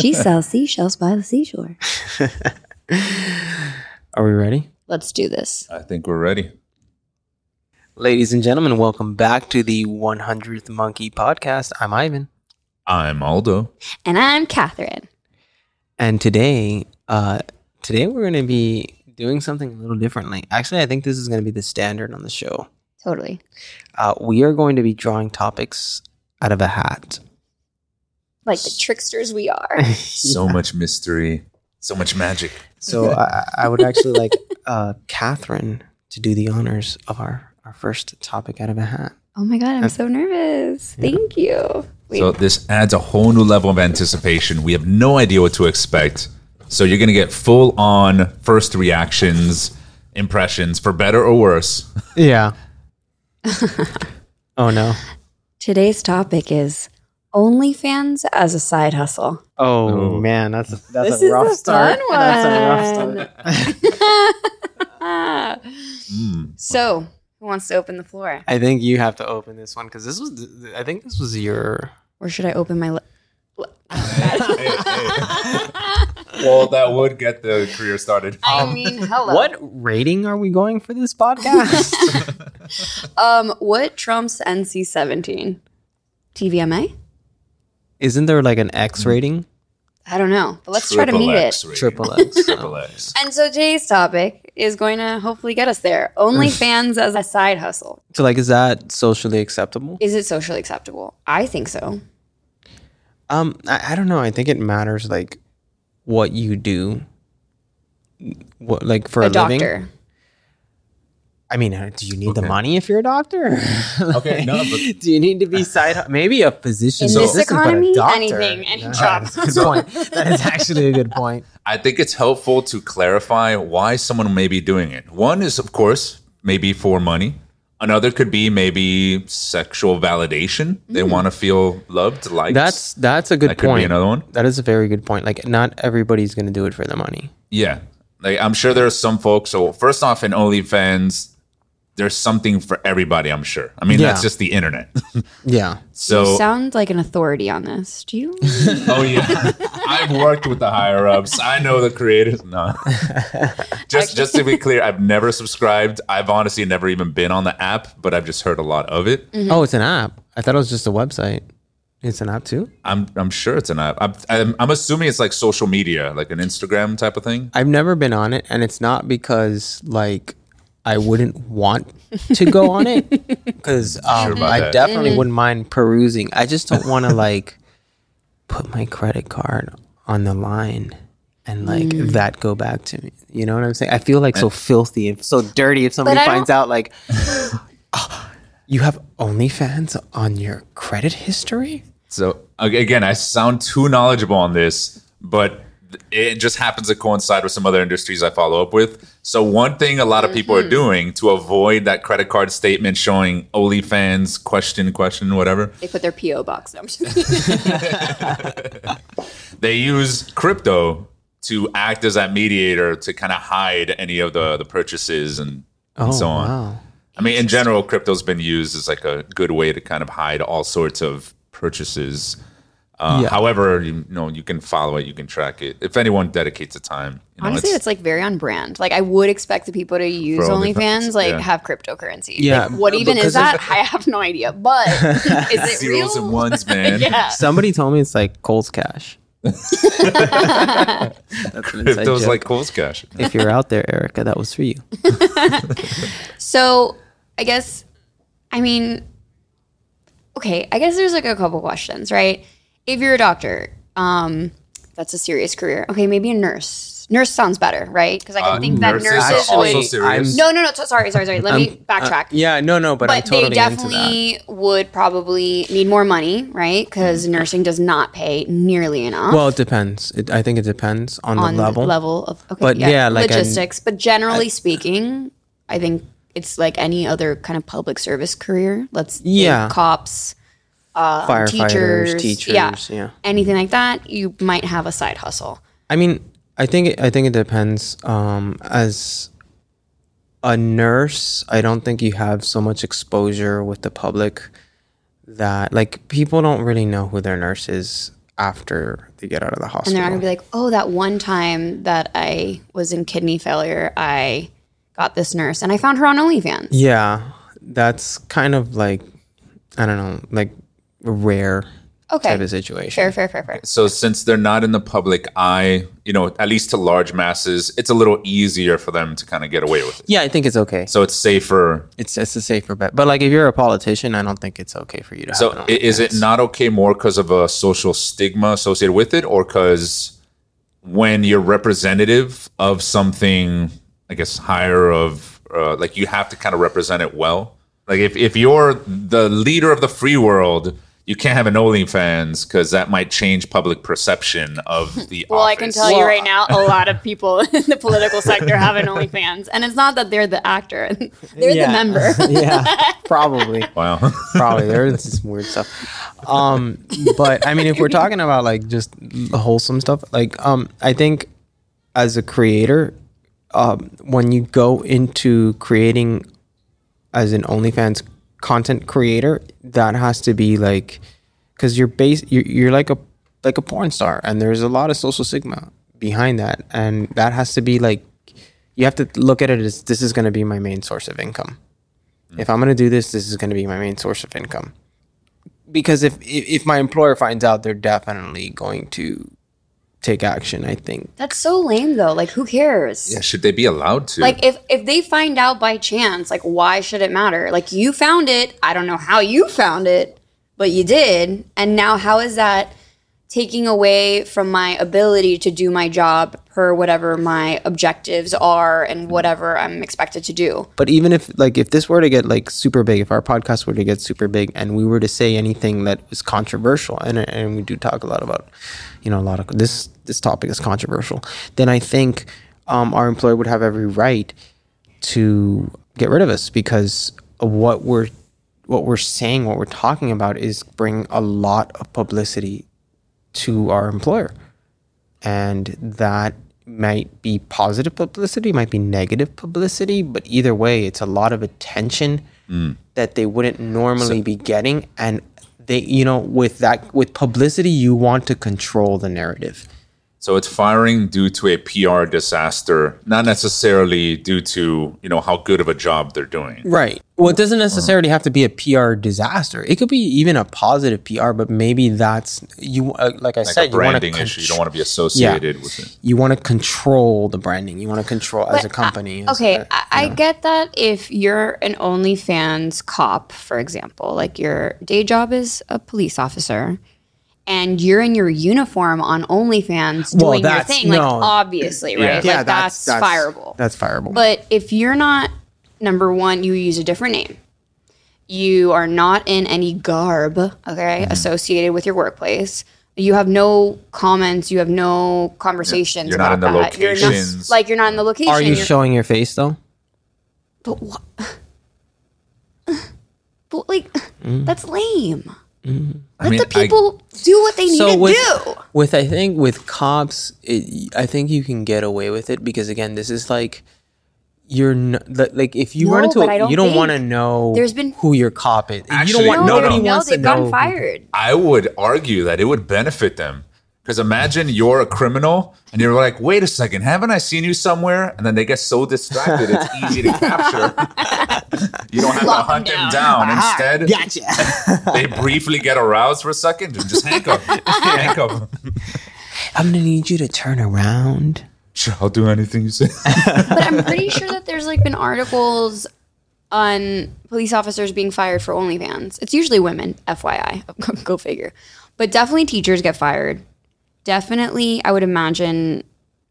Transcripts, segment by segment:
She sells seashells by the seashore. Are we ready? Let's do this. I think we're ready. Ladies and gentlemen, welcome back to the 100th Monkey Podcast. I'm Ivan. I'm Aldo. And I'm Catherine. And today, uh, today we're going to be doing something a little differently. Actually, I think this is going to be the standard on the show. Totally. Uh, we are going to be drawing topics out of a hat. Like the tricksters we are. So much mystery, so much magic. So I, I would actually like uh, Catherine to do the honors of our, our first topic out of a hat. Oh my God, I'm so nervous. Thank you. Wait, So this adds a whole new level of anticipation. We have no idea what to expect. So you're gonna get full on first reactions, impressions, for better or worse. Yeah. oh no. today's topic is OnlyFans as a side hustle. Oh Ooh. man, that's that's This a is rough a start. fun That's a rough start. Mm. so, who wants to open the floor? I think you have to open this one because this was. I think this was your. Or should I open my. Li- Well, that would get the career started. I mean, hello. What rating are we going for this podcast? Um, what trumps NC seventeen? TVMA? Isn't there like an X rating? I don't know, but let's try to meet X it. rating. Triple X. Triple X. And so today's topic is going to hopefully get us there. OnlyFans as a side hustle. So like, is that socially acceptable? Is it socially acceptable? I think so. Um, I, I don't know. I think it matters like what you do. What like for a, a living? doctor. I mean, uh, do you need the money if you're a doctor? Okay, no, but- do you need to be side? hu- Maybe a physician. In this assistant, but a economy, doctor- anything, any Yeah, job. that's a good point. That is actually a good point. I think it's helpful to clarify why someone may be doing it. One is, of course, maybe for money. Another could be maybe sexual validation. They want to feel loved, liked. That's that's a good that could point. be another one. That is a very good point. Like, not everybody's going to do it for the money. Yeah. Like I'm sure there are some folks. So first off, in OnlyFans, there's something for everybody. I'm sure. I mean, Yeah. that's just the internet. Yeah. So You so sound like an authority on this. Do you? oh yeah, I've worked with the higher ups. I know the creators. No, just just to be clear, I've never subscribed. I've honestly never even been on the app, but I've just heard a lot of it. Mm-hmm. Oh, it's an app. I thought it was just a website. It's an app too. I'm I'm sure it's an app. I'm, I'm I'm assuming it's like social media, like an Instagram type of thing. I've never been on it, and it's not because like I wouldn't want to go on it because um, about I that. definitely wouldn't mind perusing. I just don't want to like put my credit card on the line and like that go back to me. You know what I'm saying? I feel like so filthy and so dirty if somebody finds out like "Oh, you have OnlyFans on your credit history. So again, I sound too knowledgeable on this, but it just happens to coincide with some other industries I follow up with. So one thing a lot of people are mm-hmm. doing to avoid that credit card statement showing OnlyFans question question whatever, They put their PO box. No, I'm just they use crypto to act as that mediator to kind of hide any of the the purchases and, and Oh so on. wow. I mean, in general, crypto's been used as like a good way to kind of hide all sorts of purchases. Uh, Yeah. However, you, know you can follow it, you can track it. If anyone dedicates the time, you know, Honestly, it's like very on brand. Like I would expect the people to use For OnlyFans, OnlyFans, like yeah. have cryptocurrency. Yeah, Like, what even because is that? I have no idea. But is it zeros real? and ones, man. yeah. Somebody told me it's like Cole's Cash. That's an inside Crypto's joke. like Cole's Cash. if you're out there, Erica, that was for you. So I guess, I mean, okay, I guess there's like a couple questions, right? If you're a doctor, um, that's a serious career. Okay, maybe a nurse. Nurse sounds better, right? Because I can Uh, think that nurses nurses are also would. Serious. No, no, no. t- sorry, sorry, sorry. Let me Um, backtrack. uh, yeah, no, no, but, I'm but totally they into that. definitely would probably need more money, right? Because nursing does not pay nearly enough Well, it depends. It, I think it depends on, on the level. level of okay, But yeah, yeah, like an- logistics. but generally speaking, I think it's like any other kind of public service career. Let's think Yeah. cops, uh, Firefighters, teachers, teachers, yeah, yeah. anything like that. You might have a side hustle. I mean, I think it, I think it depends. Um, as a nurse, I don't think you have so much exposure with the public that like people don't really know who their nurse is after they get out of the hospital. And they're gonna be like, oh, that one time that I was in kidney failure, I got this nurse and I found her on OnlyFans. yeah, that's kind of like I don't know, like rare Okay. type of situation. Fair, fair, fair, fair. So since they're not in the public eye, you know, at least to large masses, it's a little easier for them to kind of get away with it. Yeah, I think it's okay. So it's safer. It's it's a safer bet. But like if you're a politician, I don't think it's okay for you to So have. an i- is it not okay more because of a social stigma associated with it, or because when you're representative of something, I guess higher of uh, like you have to kind of represent it well. Like if if you're the leader of the free world. You can't have an OnlyFans because that might change public perception of the Well, I can office. tell you right now, a lot of people in the political sector have an OnlyFans, and it's not that they're the actor; they're the member. yeah, probably. Wow. Probably there's some weird stuff. Um, but I mean, if we're talking about like just wholesome stuff, like um, I think as a creator, um, when you go into creating as an OnlyFans content creator, that has to be like because you're base you're, you're like a like a porn star, and there's a lot of social stigma behind that, and that has to be like you have to look at it as this is going to be my main source of income. If I'm going to do this, this is going to be my main source of income. Because if if my employer finds out, they're definitely going to take action. I think. That's so lame, though. Like, who cares? yeah, should they be allowed to? Like, if if they find out by chance, like, why should it matter? Like, you found it. I don't know how you found it, but you did. And now, how is that taking away from my ability to do my job per whatever my objectives are and whatever I'm expected to do? But even if like if this were to get like super big, if our podcast were to get super big, and we were to say anything that was controversial, and and we do talk a lot about, you know, a lot of this this topic is controversial, then I think um, our employer would have every right to get rid of us because what we're what we're saying, what we're talking about, is bring a lot of publicity to our employer. And that might be positive publicity, might be negative publicity, but either way, it's a lot of attention that they wouldn't normally be getting, and they, you know, with that, with publicity, you want to control the narrative. So it's firing due to a PR disaster, not necessarily due to you know how good of a job they're doing. Right. Well, it doesn't necessarily have to be a PR disaster. It could be even a positive PR, but maybe that's you. Uh, like I Like said, a you want branding to issue. You don't want to be associated with it. You want to control the branding. You want to control as a company. as Okay, a- I, I get that if you're an OnlyFans cop, for example, like your day job is a police officer, and you're in your uniform on OnlyFans Well, doing your that's- thing, like no. obviously, right? Yeah. Like that's, fireable. That's fireable. But if you're not, number one, you use a different name. You are not in any garb, okay, Mm-hmm. associated with your workplace. You have no comments. You have no conversations. You're not about in the that. You're not- locations. like you're not in the location. Are you You're- showing your face though? but what? But like, that's lame. Let I mean, the I- people do what they need to with, do. with I think with cops, it, I think you can get away with it because again, this is like you're n- like if you run into but a, I don't you don't want to know there's been- who your cop is. you don't want no, nobody no. no, wants to they've know. gotten fired. I would argue that it would benefit them. Because imagine you're a criminal and you're like, wait a second, haven't I seen you somewhere? And then they get so distracted, it's easy to capture. you don't have to hunt them them down. down. Instead, Gotcha. they briefly get aroused for a second and just handcuff, handcuff. I'm gonna need you to turn around. Sure, I'll do anything you say. But I'm pretty sure that there's like been articles on police officers being fired for OnlyFans. It's usually women, FYI. Go figure. But definitely teachers get fired. Definitely, I would imagine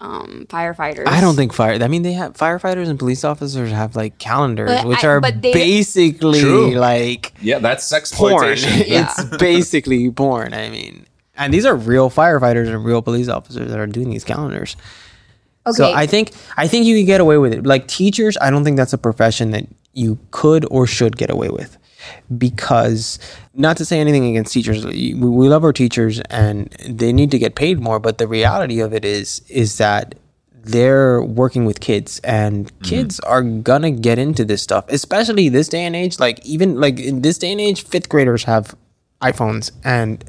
um, firefighters. I don't think fire. I mean, they have firefighters and police officers have like calendars, But which I- are but they- basically True. like yeah, that's sex porn. sexploitation. it's basically porn. I mean, and these are real firefighters and real police officers that are doing these calendars. Okay. So I think I think you can get away with it. Like teachers, I don't think that's a profession that you could or should get away with. Because not to say anything against teachers, we, we love our teachers and they need to get paid more. But the reality of it is is that they're working with kids and kids are gonna get into this stuff, especially this day and age. Like even like in this day and age, fifth graders have iPhones and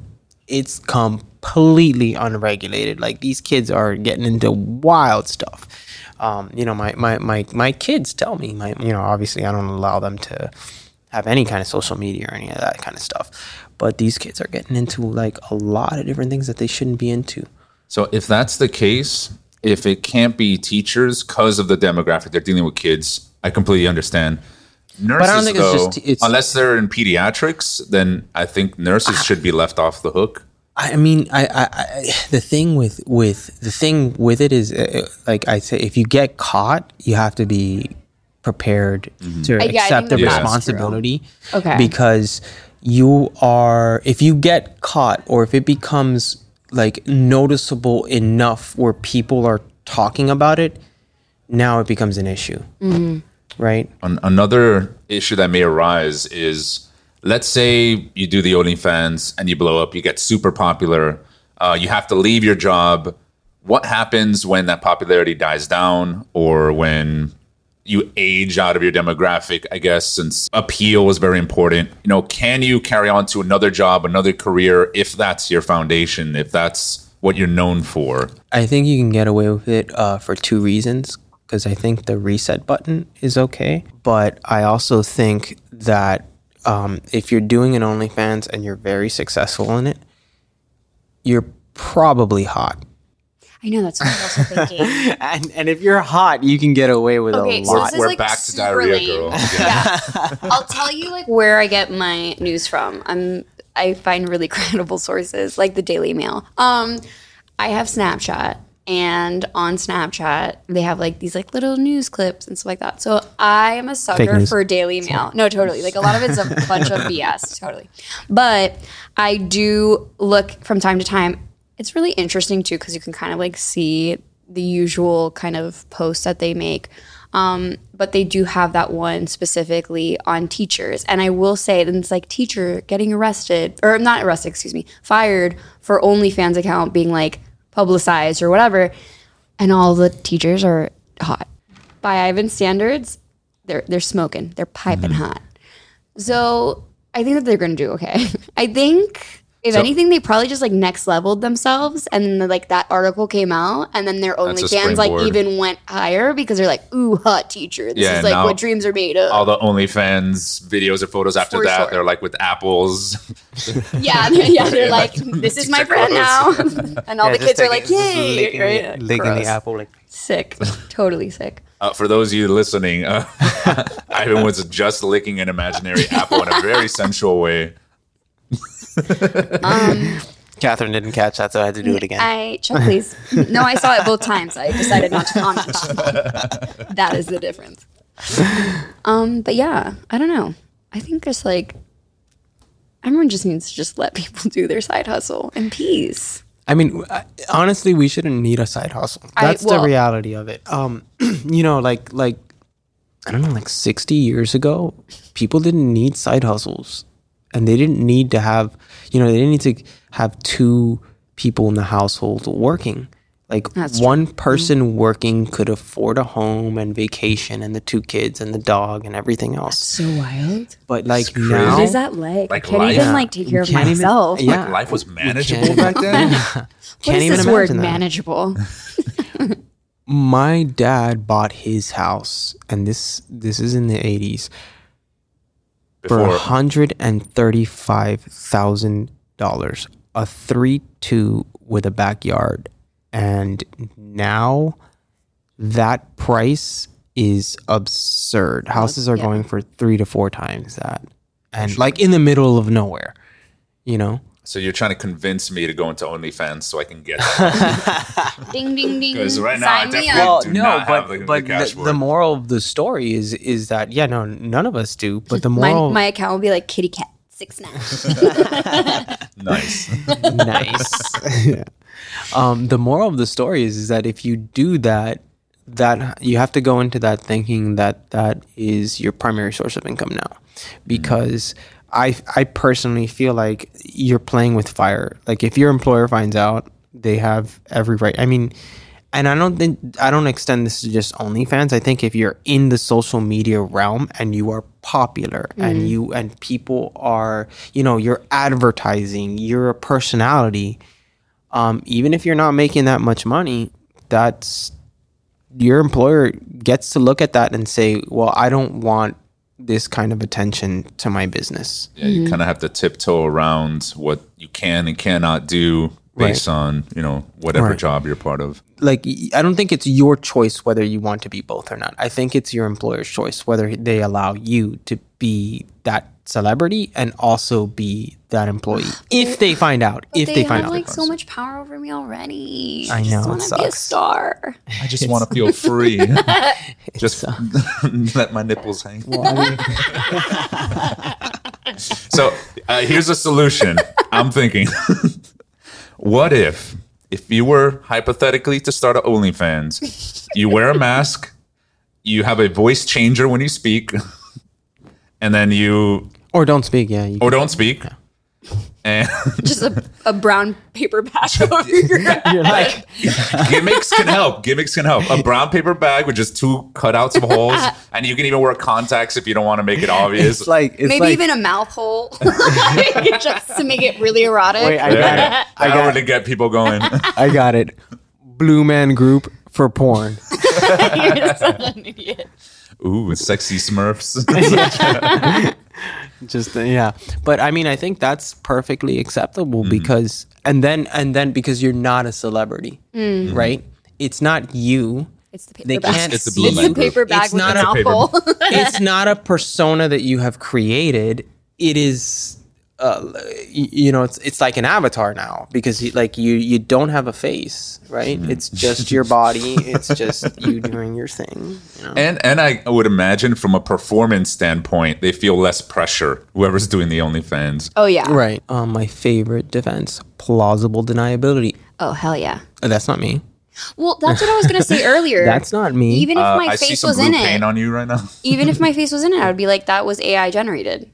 it's completely unregulated. Like these kids are getting into wild stuff. Um, you know, my, my my my kids tell me, my you know, obviously I don't allow them to have any kind of social media or any of that kind of stuff. But these kids are getting into like a lot of different things that they shouldn't be into. So if that's the case, if it can't be teachers because of the demographic they're dealing with kids, I completely understand. Nurses, don't think it's though, just- it's- unless they're in pediatrics, then I think nurses should be left off the hook. I mean, I, I, I the thing with with the thing with it is, uh, like I say, if you get caught, you have to be prepared to I- yeah, accept the responsibility. Okay. Because you are, if you get caught, or if it becomes like noticeable enough where people are talking about it, now it becomes an issue, right? An- another issue that may arise is let's say you do the OnlyFans and you blow up, you get super popular, uh, you have to leave your job. What happens when that popularity dies down or when you age out of your demographic, I guess, since appeal is very important. You know, can you carry on to another job, another career if that's your foundation, if that's what you're known for? I think you can get away with it uh, for two reasons. Because I think the reset button is okay, but I also think that um, if you're doing an OnlyFans and you're very successful in it, you're probably hot. I know that's what I was also thinking. And and if you're hot, you can get away with Okay, a so lot. this is We're like back to super diarrhea lame. girl. Yeah. I'll tell you like where I get my news from. I'm I find really credible sources like the Daily Mail. Um, I have Snapchat, and on Snapchat they have like these like little news clips and stuff like that. So I am a sucker for Daily Mail. No, totally. Like a lot of it's a bunch of BS. Totally, but I do look from time to time. It's really interesting too because you can kind of like see the usual kind of posts that they make. Um, but they do have that one specifically on teachers. And I will say that it's like teacher getting arrested, or not arrested, excuse me, fired for OnlyFans account being like publicized or whatever. And all the teachers are hot. By Ivan standards, they're they're smoking. They're piping hot. So I think that they're gonna do okay. I think if So- anything, they probably just like next leveled themselves, and then like that article came out, and then their That's a OnlyFans like even went higher because they're like, ooh, hot teacher. This Yeah, is like now what dreams are made of. All the OnlyFans videos or photos after For that, sure. they're like with apples. yeah, they're, yeah, they're like, like, this is my teacher friend now, and all the kids are like, yay, licking, right? the, licking the apple. Like, Sick, totally sick. Uh, for those of you listening, uh, Ivan was just licking an imaginary apple in a very sensual way. Catherine didn't catch that, so I had to do it again. I Chuck, please. No, I saw it both times. I decided not to comment. that is the difference. Um, but yeah, I don't know. I think just like everyone just needs to just let people do their side hustle in peace. I mean, honestly, we shouldn't need a side hustle. I- That's well- the reality of it. Um, you know, like like I don't know, like sixty years ago, people didn't need side hustles, and they didn't need to have, you know, they didn't need to have two people in the household working. Like That's true. one mm-hmm. person working could afford a home and vacation and the two kids and the dog and everything else. So wild. But like crazy. now, What is that like? Like I can't life. even like take care of Can't even- myself. yeah. Like life was manageable can't- back then. can't is even this word imagine that. manageable? my dad bought his house and this this is in the 80s for $135,000 a 3-2 with a backyard. And now that price is absurd. Houses are yeah. going for 3 to 4 times that. And like in the middle of nowhere you know so you're trying to convince me to go into OnlyFans so I can get that. ding ding ding. 'Cause right now Sign me definitely- up. well, do no, not but have the- the but cash the, for the moral of the story is is that yeah, no, none of us do. But the moral, my account will be like kitty cat six nine. nice. nice. um, the moral of the story is, is that if you do that, that you have to go into that thinking that that is your primary source of income now, because I I personally feel like you're playing with fire. Like if your employer finds out, they have every right. I mean. And I don't think I don't extend this to just OnlyFans. I think if you're in the social media realm and you are popular and you and people are, you know, you're advertising, you're a personality, um, even if you're not making that much money, that's your employer gets to look at that and say, well, I don't want this kind of attention to my business. Yeah, you kind of have to tiptoe around what you can and cannot do based on you know whatever Right. job you're part of. Like, I don't think it's your choice whether you want to be both or not. I think it's your employer's choice whether they allow you to be that celebrity and also be that employee if they find out. if they, they, find have out. like so much power over me already. I know, just want to be a star. I just want to feel free. just let my nipples hang. so uh, here's a solution. I'm thinking, what if, if you were hypothetically to start an OnlyFans, you wear a mask, you have a voice changer when you speak, and then you or don't speak. Yeah. You or don't speak, and Just a, a brown paper bag over your you're like, gimmicks can help. Gimmicks can help. A brown paper bag with just two cutouts of holes, and you can even wear contacts if you don't want to make it obvious. it's like, it's Maybe like, even a mouth hole, just to make it really erotic. Wait, I got it. I got really get people going. I got it. Blue Man Group for porn. You're such an idiot. Ooh, sexy Smurfs. just uh, yeah. But i mean i think that's perfectly acceptable mm-hmm. because and then and then because you're not a celebrity mm. mm-hmm. right? It's not you. It's the paper They bag. can't It's the see blue It's man the paper bag It's with not the a mouth it's not a persona that you have created. It is uh, you know it's it's like an avatar now because you, like you you don't have a face right it's just your body it's just you doing your thing you know and and I would imagine from a performance standpoint, they feel less pressure. Whoever's doing the OnlyFans. oh yeah. right um my favorite defense plausible deniability Oh hell yeah. Uh, that's not me Well, that's what I was gonna say earlier. that's not me even if Uh, my I see face some was blue in paint it. on you right now. even if my face was in it, I would be like, that was AI generated.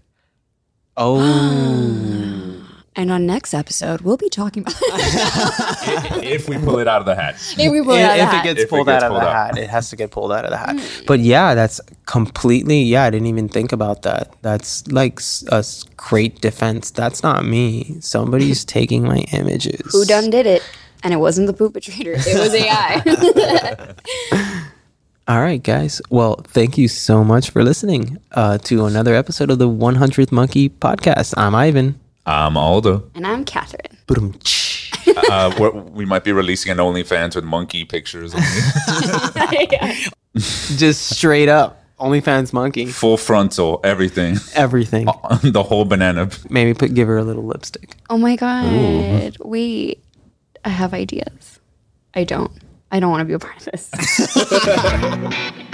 Oh And on next episode, we'll be talking about if we pull it out of the hat. if we pull it if, out of the if it hat. gets If it pulled gets out of pulled the out. hat, it has to get pulled out of the hat. Mm. But yeah, that's completely. Yeah, I didn't even think about that. That's like s- a s- great defense. That's not me. Somebody's taking my images. Who done did it? And it wasn't the perpetrator. It was AI. All right, guys. Well, thank you so much for listening uh, to another episode of the 100th Monkey Podcast. I'm Ivan. I'm Aldo. and I'm Catherine. Ba-dum-tsh. Uh, we're, we might be releasing an OnlyFans with monkey pictures. Just straight up, OnlyFans monkey, full frontal, everything, everything. the whole banana. Maybe put give her a little lipstick. Oh my god. Wait. I have ideas. I don't. I don't want to be a part of this.